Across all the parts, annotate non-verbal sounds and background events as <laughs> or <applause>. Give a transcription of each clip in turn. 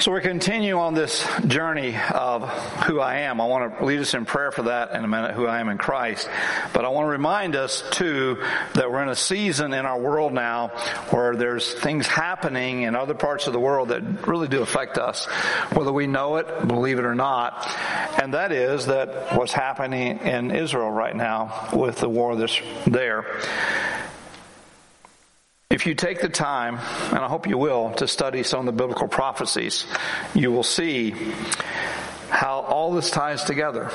So we continue on this journey of who I am. I want to lead us in prayer for that in a minute, who I am in Christ. But I want to remind us too that we're in a season in our world now where there's things happening in other parts of the world that really do affect us, whether we know it, believe it or not. And that is that what's happening in Israel right now with the war that's there. If you take the time, and I hope you will, to study some of the biblical prophecies, you will see how all this ties together.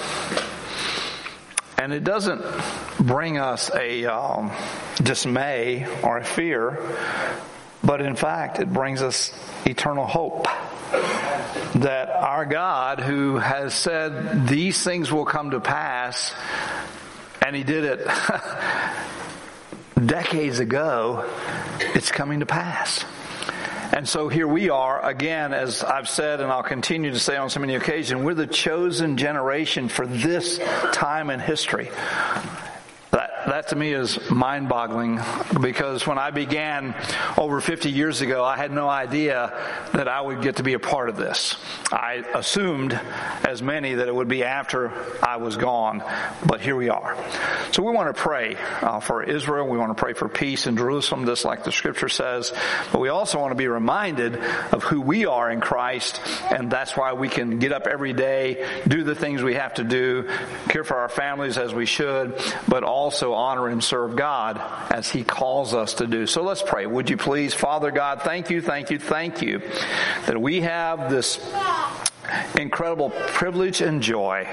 And it doesn't bring us a um, dismay or a fear, but in fact, it brings us eternal hope that our God, who has said these things will come to pass, and He did it <laughs> decades ago, it's coming to pass. And so here we are again, as I've said and I'll continue to say on so many occasions, we're the chosen generation for this time in history that to me is mind boggling because when I began over 50 years ago, I had no idea that I would get to be a part of this. I assumed, as many, that it would be after I was gone, but here we are. So we want to pray uh, for Israel. We want to pray for peace in Jerusalem, just like the scripture says. But we also want to be reminded of who we are in Christ, and that's why we can get up every day, do the things we have to do, care for our families as we should, but also honor and serve God as He calls us to do. So let's pray. Would you please, Father God, thank you, thank you, thank you that we have this incredible privilege and joy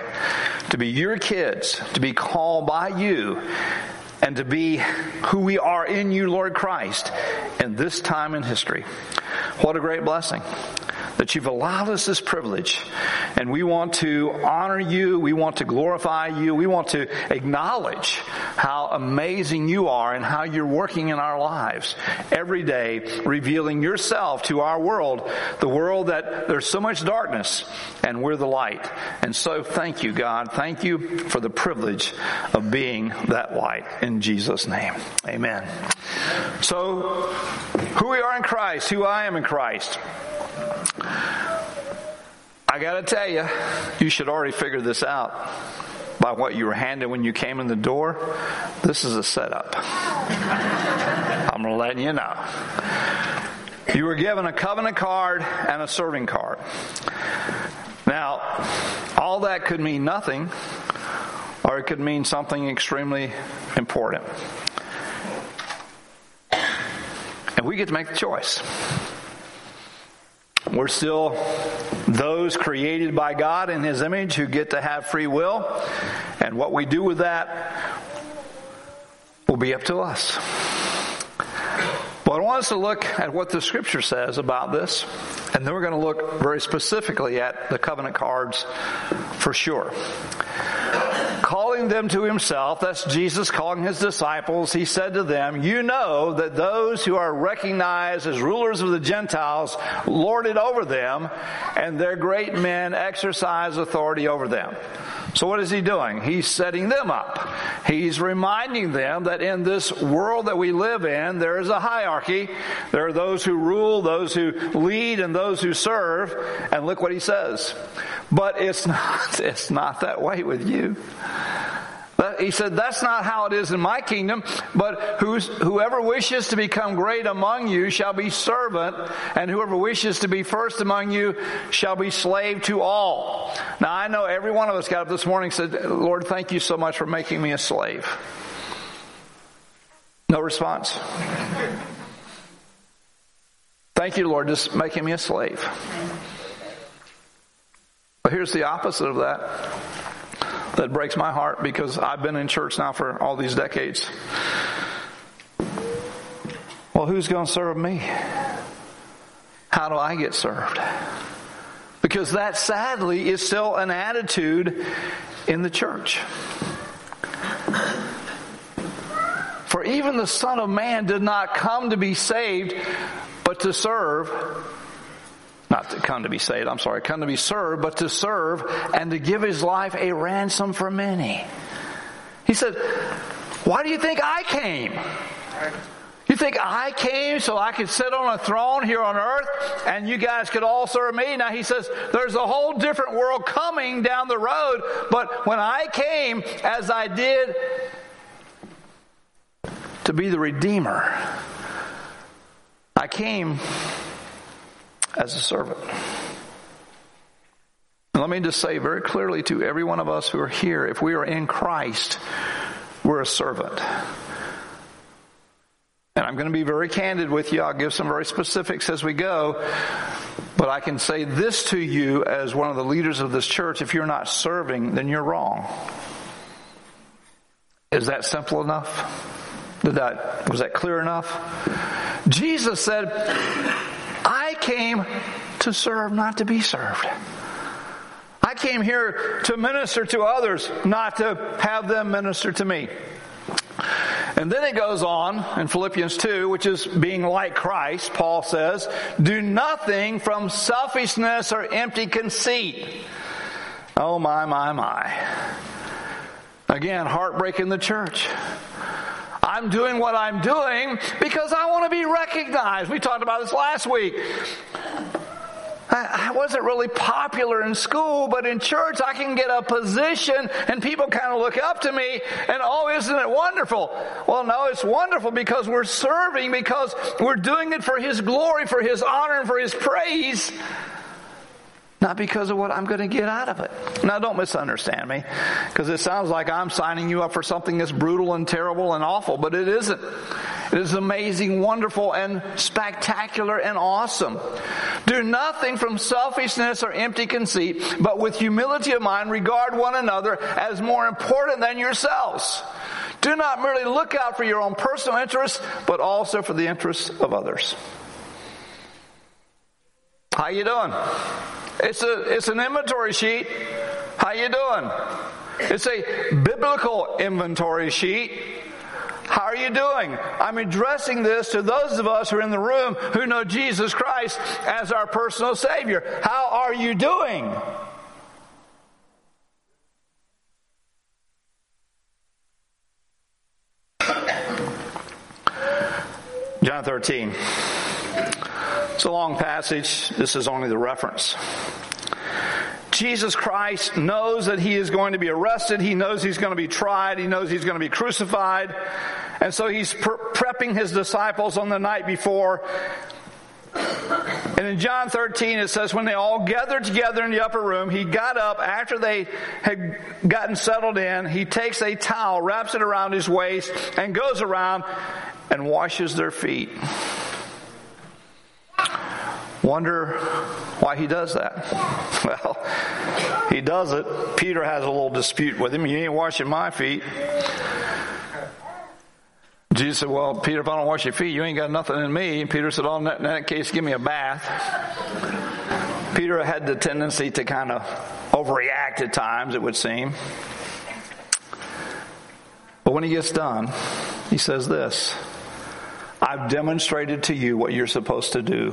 to be your kids, to be called by you, and to be who we are in you, Lord Christ, in this time in history. What a great blessing that you've allowed us this privilege. And we want to honor you. We want to glorify you. We want to acknowledge how amazing you are and how you're working in our lives every day, revealing yourself to our world, the world that there's so much darkness and we're the light. And so thank you, God. Thank you for the privilege of being that light in Jesus' name. Amen. So, who we are in Christ, who I am in Christ. I gotta tell you, you should already figure this out by what you were handed when you came in the door. This is a setup. I'm gonna let you know. You were given a covenant card and a serving card. Now, all that could mean nothing, or it could mean something extremely important. And we get to make the choice. We're still those created by God in His image who get to have free will. And what we do with that will be up to us. But I want us to look at what the scripture says about this. And then we're going to look very specifically at the covenant cards for sure calling them to himself, that's Jesus calling his disciples, he said to them, You know that those who are recognized as rulers of the Gentiles lord it over them, and their great men exercise authority over them. So what is he doing? He's setting them up. He's reminding them that in this world that we live in, there is a hierarchy. There are those who rule, those who lead, and those who serve. And look what he says. But it's not, <laughs> it's not that way with you. He said, that's not how it is in my kingdom, but whoever wishes to become great among you shall be servant, and whoever wishes to be first among you shall be slave to all. Now I know every one of us got up this morning and said, Lord, thank you so much for making me a slave. No response. Thank you, Lord, just making me a slave. Here's the opposite of that that breaks my heart because I've been in church now for all these decades. Well, who's going to serve me? How do I get served? Because that sadly is still an attitude in the church. For even the Son of Man did not come to be saved, but to serve not to come to be saved, I'm sorry, come to be served, but to serve and to give his life a ransom for many. He said, why do you think I came? You think I came so I could sit on a throne here on earth and you guys could all serve me? Now he says there's a whole different world coming down the road, but when I came as I did to be the Redeemer, I came as a servant. And let me just say very clearly to every one of us who are here, if we are in Christ, we're a servant. And I'm going to be very candid with you. I'll give some very specifics as we go. But I can say this to you as one of the leaders of this church. If you're not serving, then you're wrong. Is that simple enough? Did that, was that clear enough? Jesus said, came to serve, not to be served. I came here to minister to others, not to have them minister to me. And then it goes on in Philippians 2, which is being like Christ, Paul says, do nothing from selfishness or empty conceit. Oh my, my, my. Again, heartbreak in the church. I'm doing what I'm doing because I want to be recognized. We talked about this last week. I wasn't really popular in school, but in church I can get a position and people kind of look up to me and oh, isn't it wonderful? Well, no, it's wonderful because we're serving, because we're doing it for His glory, for His honor, and for His praise. Not because of what I'm going to get out of it. Now don't misunderstand me, because it sounds like I'm signing you up for something that's brutal and terrible and awful, but it isn't. It is amazing, wonderful, and spectacular and awesome. Do nothing from selfishness or empty conceit, but with humility of mind regard one another as more important than yourselves. Do not merely look out for your own personal interests, but also for the interests of others. How you doing? It's a it's an inventory sheet. How you doing? It's a biblical inventory sheet. How are you doing? I'm addressing this to those of us who are in the room who know Jesus Christ as our personal Savior. How are you doing? John 13. It's a long passage. This is only the reference. Jesus Christ knows that he is going to be arrested. He knows he's going to be tried. He knows he's going to be crucified. And so he's prepping his disciples on the night before. And in John 13, it says, when they all gathered together in the upper room, he got up after they had gotten settled in. He takes a towel, wraps it around his waist, and goes around and washes their feet. Wonder why he does that. <laughs> Well, he does it. Peter has a little dispute with him. You ain't washing my feet. Jesus said, Well, Peter, if I don't wash your feet, you ain't got nothing in me. And Peter said, Oh, in that, in that case, give me a bath. Peter had the tendency to kind of overreact at times, it would seem. But when he gets done, he says this I've demonstrated to you what you're supposed to do.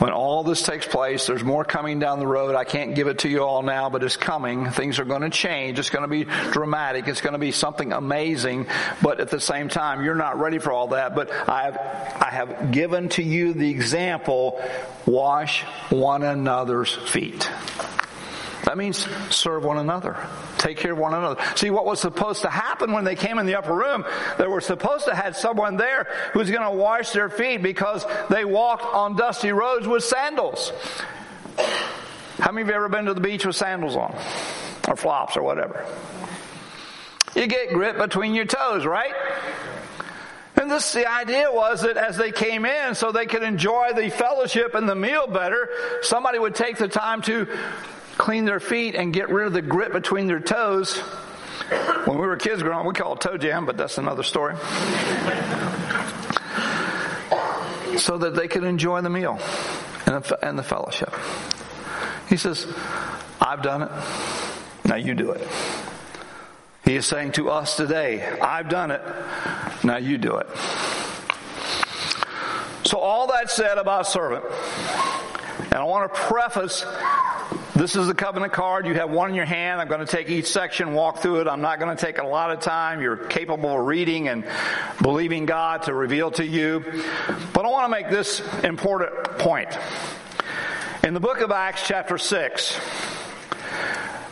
When all this takes place, there's more coming down the road. I can't give it to you all now, but it's coming. Things are going to change. It's going to be dramatic. It's going to be something amazing. But at the same time, you're not ready for all that. But I have, I have given to you the example, wash one another's feet. That means serve one another. Take care of one another. See, what was supposed to happen when they came in the upper room, they were supposed to have someone there who's going to wash their feet because they walked on dusty roads with sandals. How many of you ever been to the beach with sandals on? Or flops or whatever? You get grit between your toes, right? And this, the idea was that as they came in, so they could enjoy the fellowship and the meal better, somebody would take the time to clean their feet and get rid of the grit between their toes. When we were kids growing up, we it toe jam, but that's another story. so that they could enjoy the meal and the, and the fellowship. He says, I've done it. Now you do it. He is saying to us today, I've done it. Now you do it. So all that said about servant, and I want to preface this is the covenant card. You have one in your hand. I'm going to take each section, walk through it. I'm not going to take a lot of time. You're capable of reading and believing God to reveal to you. But I want to make this important point. In the book of Acts, chapter 6,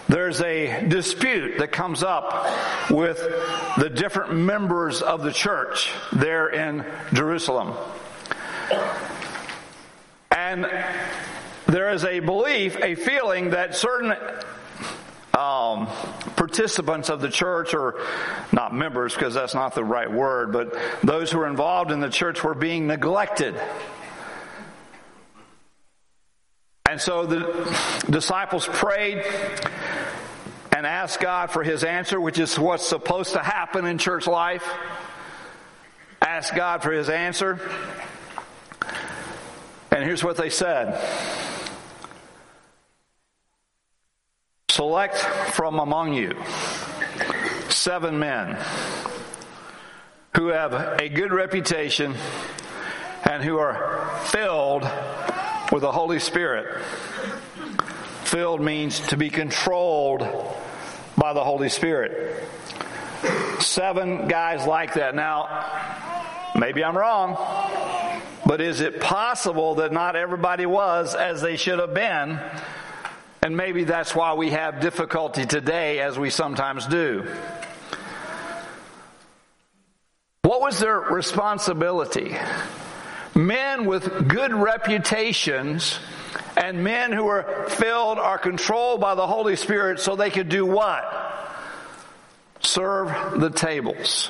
there's a dispute that comes up with the different members of the church there in Jerusalem. And there is a belief, a feeling that certain um, participants of the church, or not members because that's not the right word, but those who were involved in the church were being neglected. And so the disciples prayed and asked God for his answer, which is what's supposed to happen in church life. Ask God for his answer. And here's what they said Select from among you seven men who have a good reputation and who are filled with the Holy Spirit. Filled means to be controlled by the Holy Spirit. Seven guys like that. Now, maybe I'm wrong, but is it possible that not everybody was as they should have been? And maybe that's why we have difficulty today as we sometimes do. What was their responsibility? Men with good reputations and men who were filled are controlled by the Holy Spirit so they could do what? Serve the tables.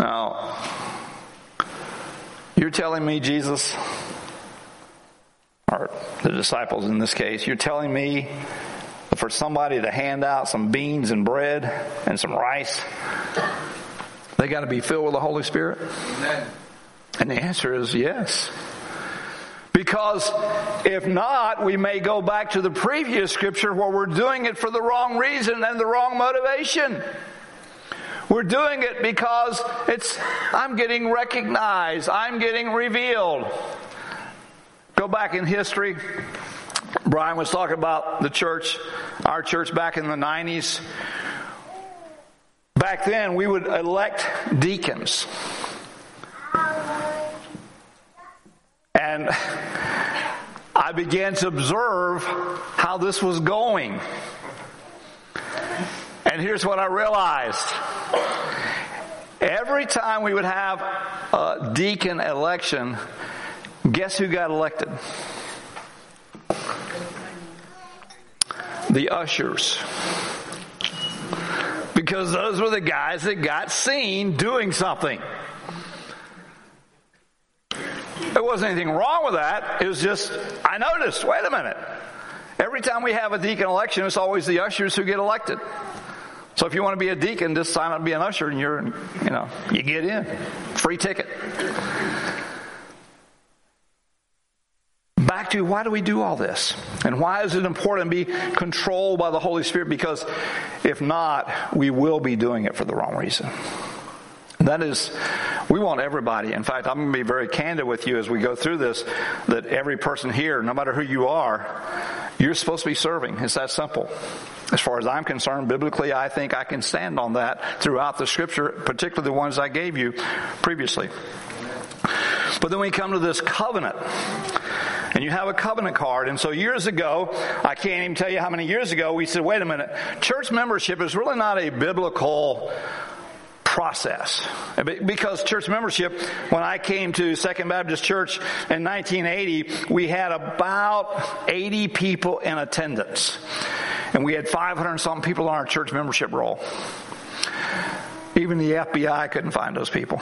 Now, you're telling me, Jesus, or the disciples in this case, you're telling me for somebody to hand out some beans and bread and some rice, they got to be filled with the Holy Spirit? Amen. And the answer is yes. Because if not, we may go back to the previous scripture where we're doing it for the wrong reason and the wrong motivation. We're doing it because it's, I'm getting recognized. I'm getting revealed. Go back in history. Brian was talking about the church, our church back in the 90s. Back then, we would elect deacons. And I began to observe how this was going. And here's what I realized. Every time we would have a deacon election, guess who got elected? The ushers. Because those were the guys that got seen doing something. There wasn't anything wrong with that. It was just, I noticed, wait a minute. Every time we have a deacon election, it's always the ushers who get elected. So if you want to be a deacon, just sign up to be an usher and you're, you know, you get in. Free ticket. Back to why do we do all this? And why is it important to be controlled by the Holy Spirit? Because if not, we will be doing it for the wrong reason. That is, we want everybody. In fact, I'm going to be very candid with you as we go through this that every person here, no matter who you are, you're supposed to be serving. It's that simple. As far as I'm concerned, biblically, I think I can stand on that throughout the scripture, particularly the ones I gave you previously. But then we come to this covenant. And you have a covenant card. And so years ago, I can't even tell you how many years ago, we said, wait a minute, church membership is really not a biblical process. Because church membership, when I came to Second Baptist Church in 1980, we had about 80 people in attendance. And we had 500 some people on our church membership roll. Even the FBI couldn't find those people.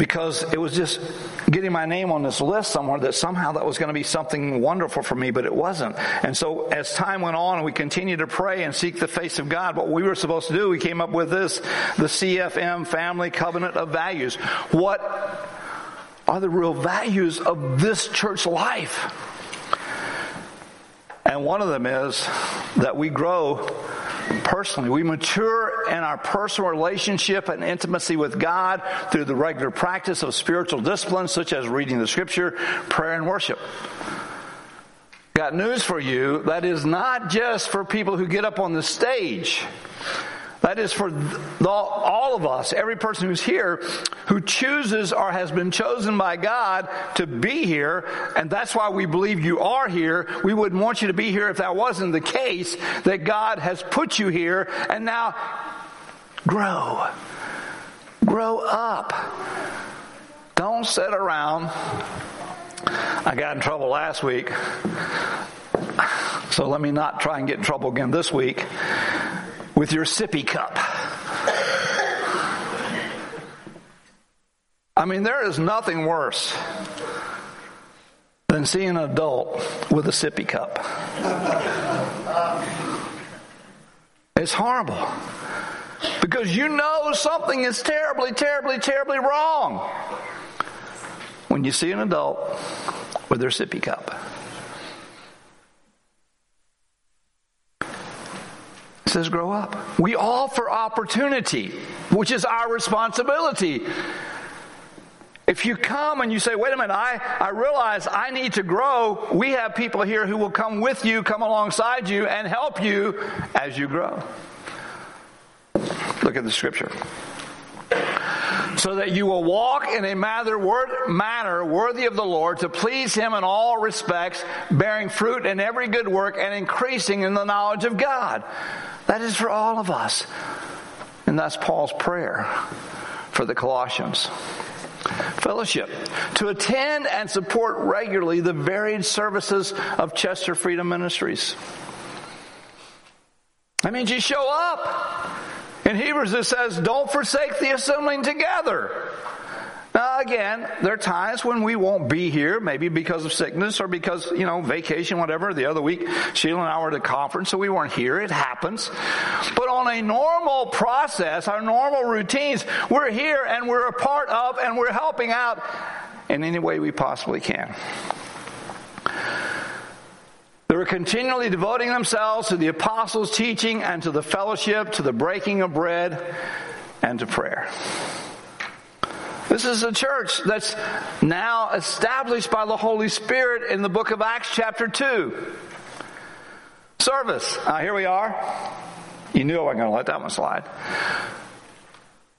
Because it was just getting my name on this list somewhere that somehow that was going to be something wonderful for me, but it wasn't. And so as time went on and we continued to pray and seek the face of God, what we were supposed to do, we came up with this, the CFM Family Covenant of Values. What are the real values of this church life? And one of them is that we grow personally. We mature in our personal relationship and intimacy with God through the regular practice of spiritual disciplines such as reading the scripture, prayer, and worship. Got news for you. That is not just for people who get up on the stage. That is for the, all of us, every person who's here, who chooses or has been chosen by God to be here, and that's why we believe you are here. We wouldn't want you to be here if that wasn't the case, that God has put you here, and now grow. Grow up. Don't sit around. I got in trouble last week, so let me not try and get in trouble again this week with your sippy cup. I mean, there is nothing worse than seeing an adult with a sippy cup. It's horrible. Because you know something is terribly, terribly, terribly wrong when you see an adult with their sippy cup. Says grow up. We offer opportunity, which is our responsibility. If you come and you say, wait a minute, I, I realize I need to grow, we have people here who will come with you, come alongside you, and help you as you grow. Look at the scripture. So that you will walk in a manner worthy of the Lord to please Him in all respects, bearing fruit in every good work and increasing in the knowledge of God. That is for all of us. And that's Paul's prayer for the Colossians. Fellowship. To attend and support regularly the varied services of Chester Freedom Ministries. That means you show up. In Hebrews it says, don't forsake the assembling together. Now again, there are times when we won't be here, maybe because of sickness or because, you know, vacation, whatever. The other week, Sheila and I were at a conference, so we weren't here. It happens. But on a normal process, our normal routines, we're here and we're a part of and we're helping out in any way we possibly can. They were continually devoting themselves to the apostles' teaching and to the fellowship, to the breaking of bread, and to prayer. This is a church that's now established by the Holy Spirit in the book of Acts chapter 2. Service. Uh, here we are. You knew I wasn't going to let that one slide.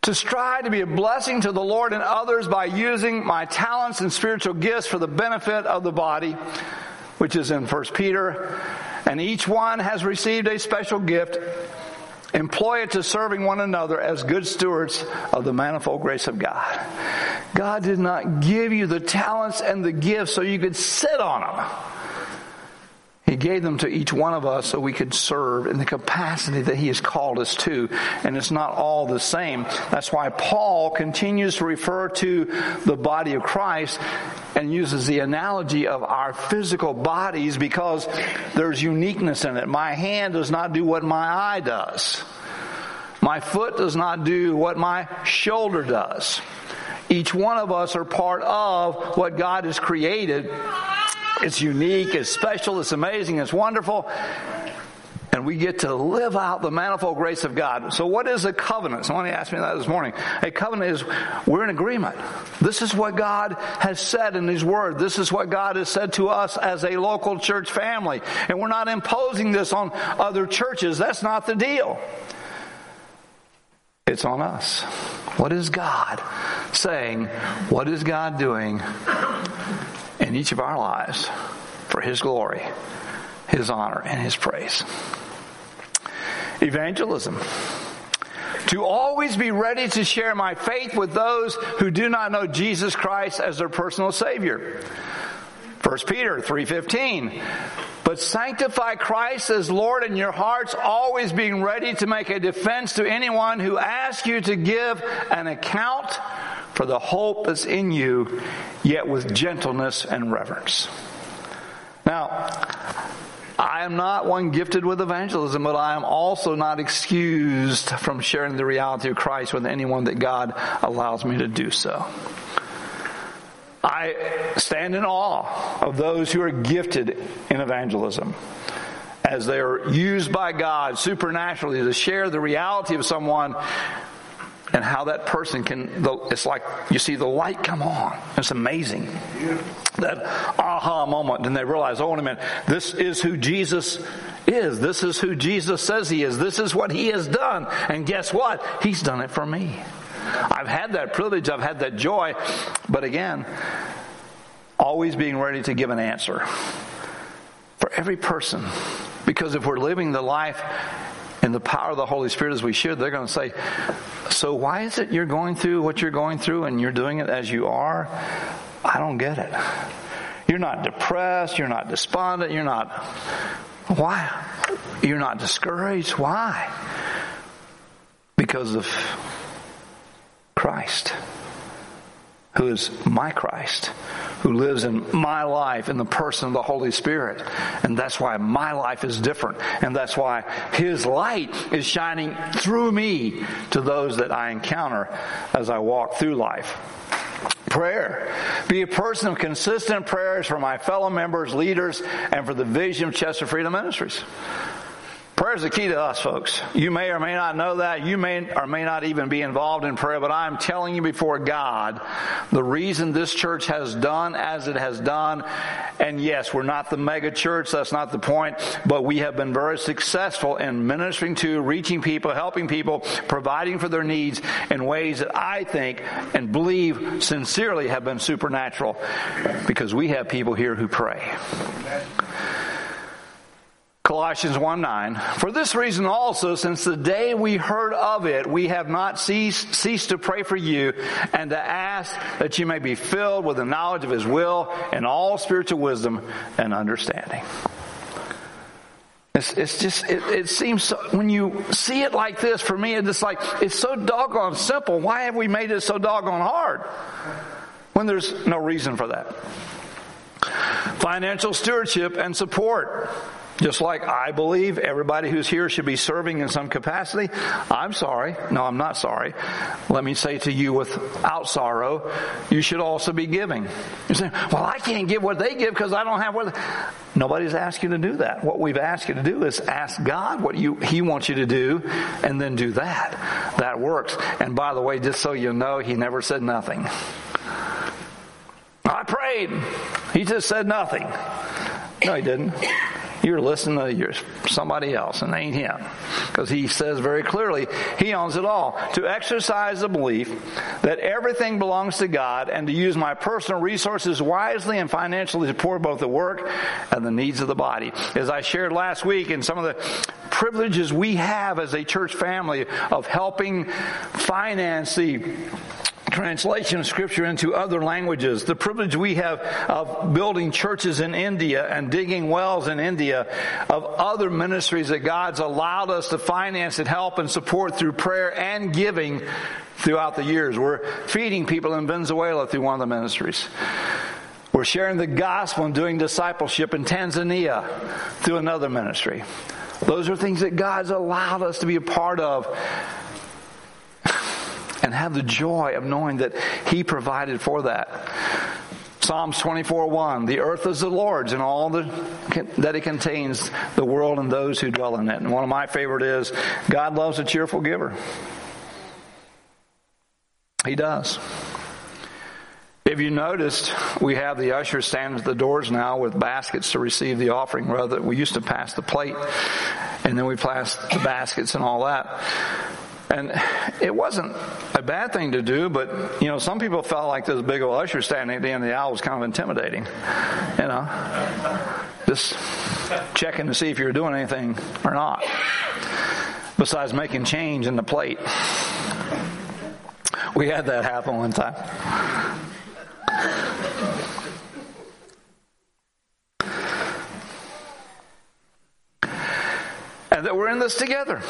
To strive to be a blessing to the Lord and others by using my talents and spiritual gifts for the benefit of the body, which is in 1 Peter. And each one has received a special gift Employ it to serving one another as good stewards of the manifold grace of God. God did not give you the talents and the gifts so you could sit on them. He gave them to each one of us so we could serve in the capacity that He has called us to. And it's not all the same. That's why Paul continues to refer to the body of Christ and uses the analogy of our physical bodies because there's uniqueness in it. My hand does not do what my eye does. My foot does not do what my shoulder does. Each one of us are part of what God has created it's unique, it's special, it's amazing, it's wonderful. And we get to live out the manifold grace of God. So what is a covenant? Somebody asked me that this morning. A covenant is we're in agreement. This is what God has said in His Word. This is what God has said to us as a local church family. And we're not imposing this on other churches. That's not the deal. It's on us. What is God saying? What is God doing? in each of our lives for His glory, His honor, and His praise. Evangelism. To always be ready to share my faith with those who do not know Jesus Christ as their personal Savior. 1 Peter 3.15 But sanctify Christ as Lord in your hearts, always being ready to make a defense to anyone who asks you to give an account for the hope that's in you, yet with gentleness and reverence. Now, I am not one gifted with evangelism, but I am also not excused from sharing the reality of Christ with anyone that God allows me to do so. I stand in awe of those who are gifted in evangelism. as they are used by God supernaturally to share the reality of someone and how that person can, it's like you see the light come on. It's amazing. That aha moment, and they realize, oh, wait a minute, this is who Jesus is. This is who Jesus says he is. This is what he has done. And guess what? He's done it for me. I've had that privilege, I've had that joy, but again, always being ready to give an answer for every person. Because if we're living the life in the power of the Holy Spirit as we should, they're going to say, So why is it you're going through what you're going through and you're doing it as you are? I don't get it. You're not depressed, you're not despondent, you're not. Why? You're not discouraged. Why? Because of Christ who is my Christ, who lives in my life in the person of the Holy Spirit. And that's why my life is different. And that's why His light is shining through me to those that I encounter as I walk through life. Prayer. Be a person of consistent prayers for my fellow members, leaders, and for the vision of Chester Freedom Ministries. Prayer is the key to us, folks. You may or may not know that. You may or may not even be involved in prayer, but I'm telling you before God, the reason this church has done as it has done, and yes, we're not the mega church, that's not the point, but we have been very successful in ministering to, reaching people, helping people, providing for their needs in ways that I think and believe sincerely have been supernatural because we have people here who pray. Colossians 1 9. For this reason also, since the day we heard of it, we have not ceased, ceased to pray for you and to ask that you may be filled with the knowledge of His will and all spiritual wisdom and understanding. It's, it's just, it, it seems, so, when you see it like this, for me, it's just like, it's so doggone simple. Why have we made it so doggone hard? When there's no reason for that. Financial stewardship and support. Just like I believe everybody who's here should be serving in some capacity, I'm sorry. No, I'm not sorry. Let me say to you without sorrow, you should also be giving. You say, well, I can't give what they give because I don't have what. Nobody's asked you to do that. What we've asked you to do is ask God what you, He wants you to do and then do that. That works. And by the way, just so you know, He never said nothing. I prayed. He just said nothing. No, He didn't. You're listening to your, somebody else and ain't him. Because he says very clearly, he owns it all. To exercise the belief that everything belongs to God and to use my personal resources wisely and financially to support both the work and the needs of the body. As I shared last week in some of the privileges we have as a church family of helping finance the translation of scripture into other languages, the privilege we have of building churches in India and digging wells in India, of other ministries that God's allowed us to finance and help and support through prayer and giving throughout the years. We're feeding people in Venezuela through one of the ministries. We're sharing the gospel and doing discipleship in Tanzania through another ministry. Those are things that God's allowed us to be a part of and have the joy of knowing that He provided for that. Psalms 24 1, the earth is the Lord's and all the, that it contains, the world and those who dwell in it. And one of my favorite is, God loves a cheerful giver. He does. If you noticed, we have the ushers standing at the doors now with baskets to receive the offering rather we used to pass the plate and then we pass the baskets and all that. And it wasn't a bad thing to do, but you know, some people felt like this big old usher standing at the end of the aisle was kind of intimidating. You know, just checking to see if you're doing anything or not. Besides making change in the plate. We had that happen one time. And that we're in this together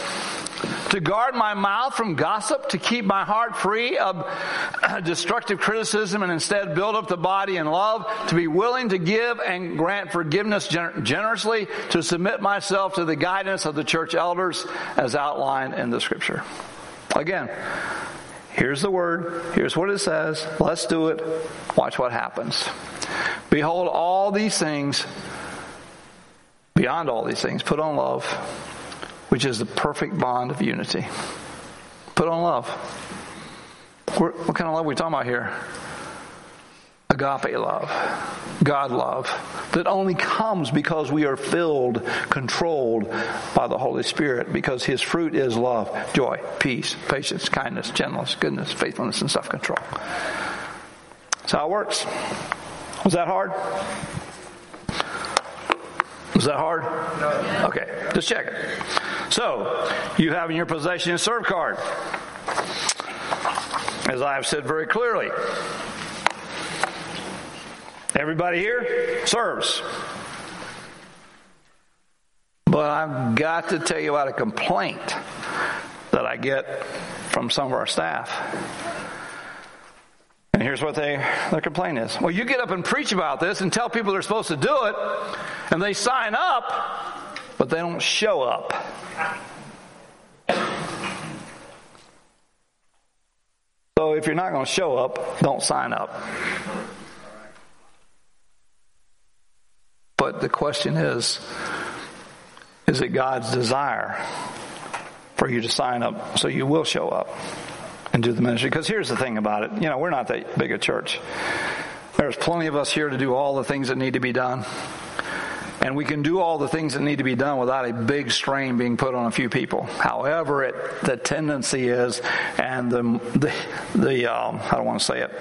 to guard my mouth from gossip, to keep my heart free of <clears throat> destructive criticism and instead build up the body in love, to be willing to give and grant forgiveness generously, to submit myself to the guidance of the church elders as outlined in the scripture. Again, here's the word, here's what it says, let's do it, watch what happens. Behold, all these things Beyond all these things, put on love, which is the perfect bond of unity. Put on love. What kind of love are we talking about here? Agape love, God love, that only comes because we are filled, controlled by the Holy Spirit, because His fruit is love, joy, peace, patience, kindness, gentleness, goodness, faithfulness, and self control. That's how it works. Was that hard? Was that hard? Okay, just check it. So, you have in your possession a serve card. As I have said very clearly, everybody here serves. But I've got to tell you about a complaint that I get from some of our staff. And here's what they, their complaint is. Well, you get up and preach about this and tell people they're supposed to do it, and they sign up, but they don't show up. So if you're not going to show up, don't sign up. But the question is, is it God's desire for you to sign up so you will show up and do the ministry? Because here's the thing about it. You know, we're not that big a church. There's plenty of us here to do all the things that need to be done. And we can do all the things that need to be done without a big strain being put on a few people. However, it, the tendency is, and the, the, the um, I don't want to say it,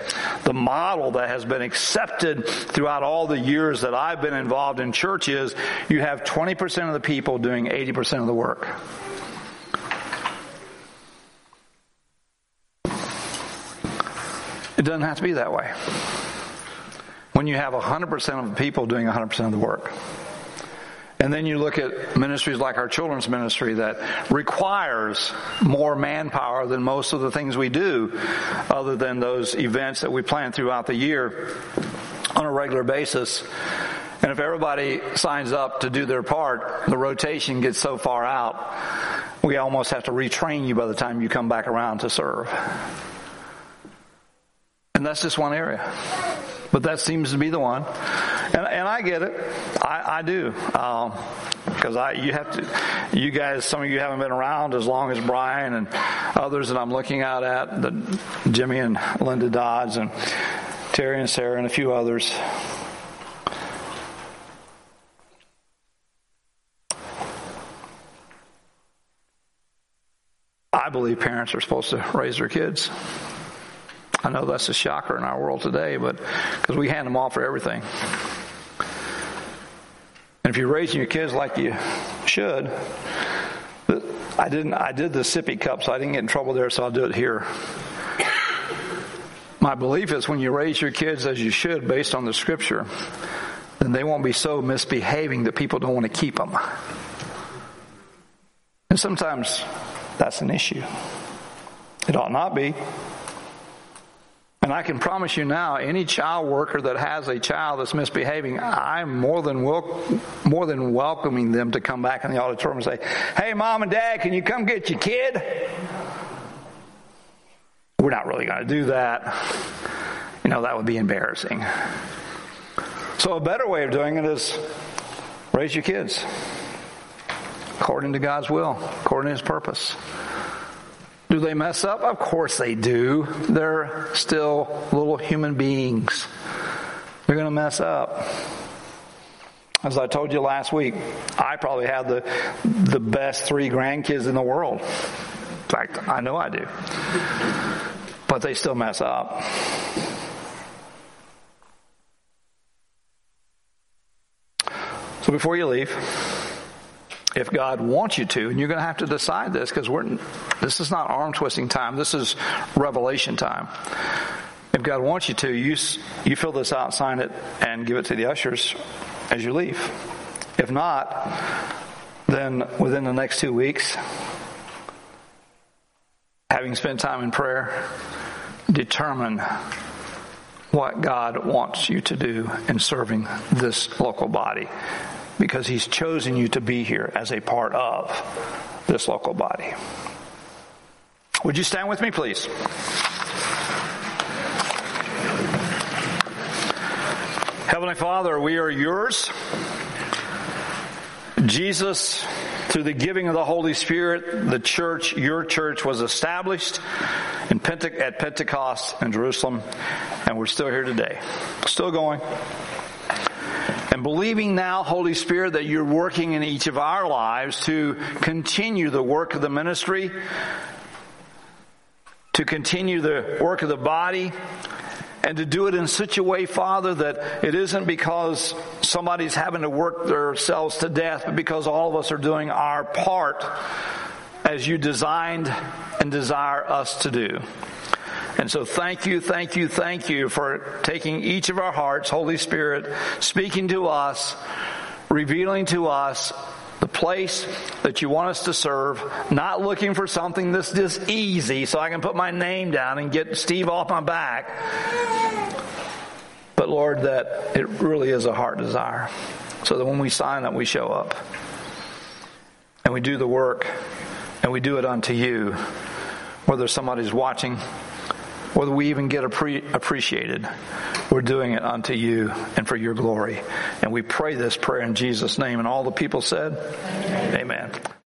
the model that has been accepted throughout all the years that I've been involved in church is you have 20% of the people doing 80% of the work. It doesn't have to be that way. When you have 100% of the people doing 100% of the work. And then you look at ministries like our children's ministry that requires more manpower than most of the things we do, other than those events that we plan throughout the year on a regular basis. And if everybody signs up to do their part, the rotation gets so far out, we almost have to retrain you by the time you come back around to serve. And that's just one area. But that seems to be the one. And, and I get it. I, I do. Because um, I, you have to, you guys, some of you haven't been around as long as Brian and others that I'm looking out at, the Jimmy and Linda Dodds and Terry and Sarah and a few others. I believe parents are supposed to raise their kids. I know that's a shocker in our world today, but because we hand them off for everything. And if you're raising your kids like you should, I didn't. I did the sippy cup, so I didn't get in trouble there. So I'll do it here. My belief is when you raise your kids as you should, based on the scripture, then they won't be so misbehaving that people don't want to keep them. And sometimes that's an issue. It ought not be. And I can promise you now, any child worker that has a child that's misbehaving, I'm more than wel- more than welcoming them to come back in the auditorium and say, "Hey, mom and dad, can you come get your kid?" We're not really going to do that. You know, that would be embarrassing. So a better way of doing it is raise your kids according to God's will, according to His purpose. Do they mess up? Of course they do. They're still little human beings. They're going to mess up. As I told you last week, I probably have the, the best three grandkids in the world. In fact, I know I do. But they still mess up. So before you leave, if God wants you to, and you're going to have to decide this because we're this is not arm twisting time. This is revelation time. If God wants you to, you you fill this out, sign it, and give it to the ushers as you leave. If not, then within the next two weeks, having spent time in prayer, determine what God wants you to do in serving this local body because He's chosen you to be here as a part of this local body. Would you stand with me, please? Heavenly Father, we are yours. Jesus, through the giving of the Holy Spirit, the church, your church was established Pente- at Pentecost in Jerusalem, and we're still here today. Still going. And believing now, Holy Spirit, that you're working in each of our lives to continue the work of the ministry, to continue the work of the body, and to do it in such a way, Father, that it isn't because somebody's having to work themselves to death, but because all of us are doing our part as you designed and desire us to do. And so thank you, thank you, thank you for taking each of our hearts, Holy Spirit, speaking to us, revealing to us the place that you want us to serve, not looking for something that's just easy so I can put my name down and get Steve off my back. But Lord, that it really is a heart desire. So that when we sign up, we show up. And we do the work. And we do it unto you. Whether somebody's watching, whether we even get appre- appreciated. We're doing it unto you and for your glory. And we pray this prayer in Jesus' name. And all the people said, Amen. Amen.